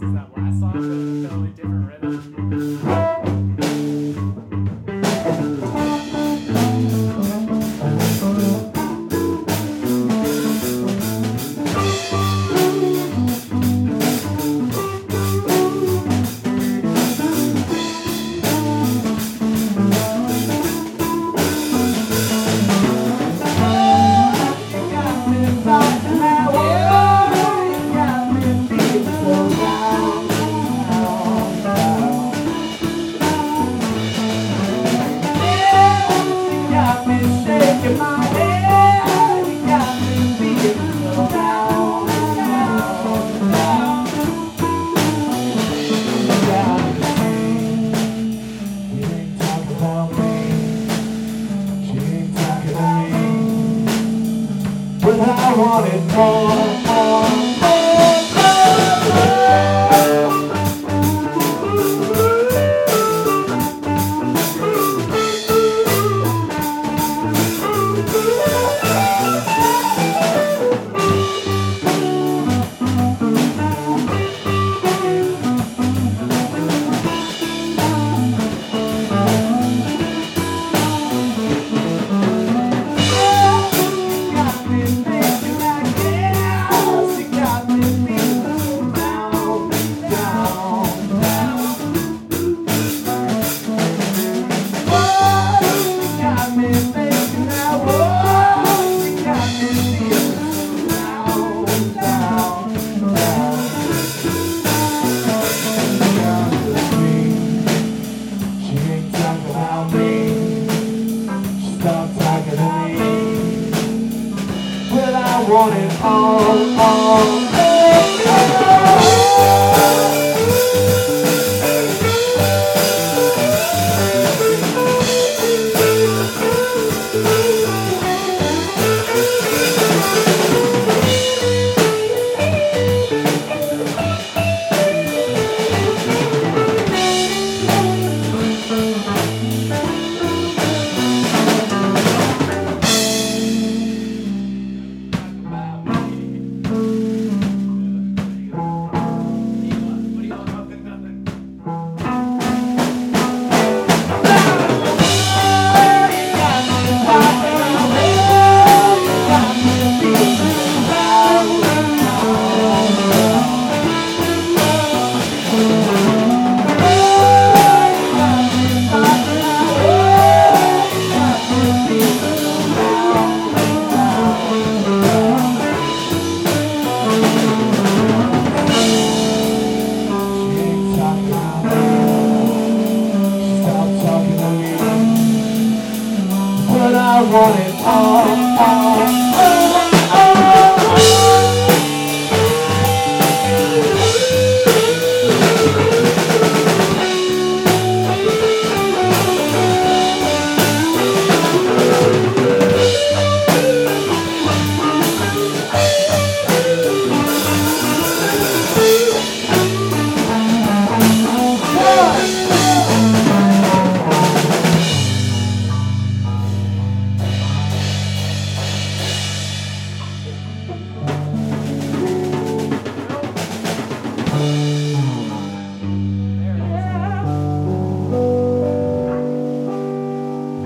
songs that last song, but a totally different rhythm. But I wanted more, more, want it all, all, want it all, all. Música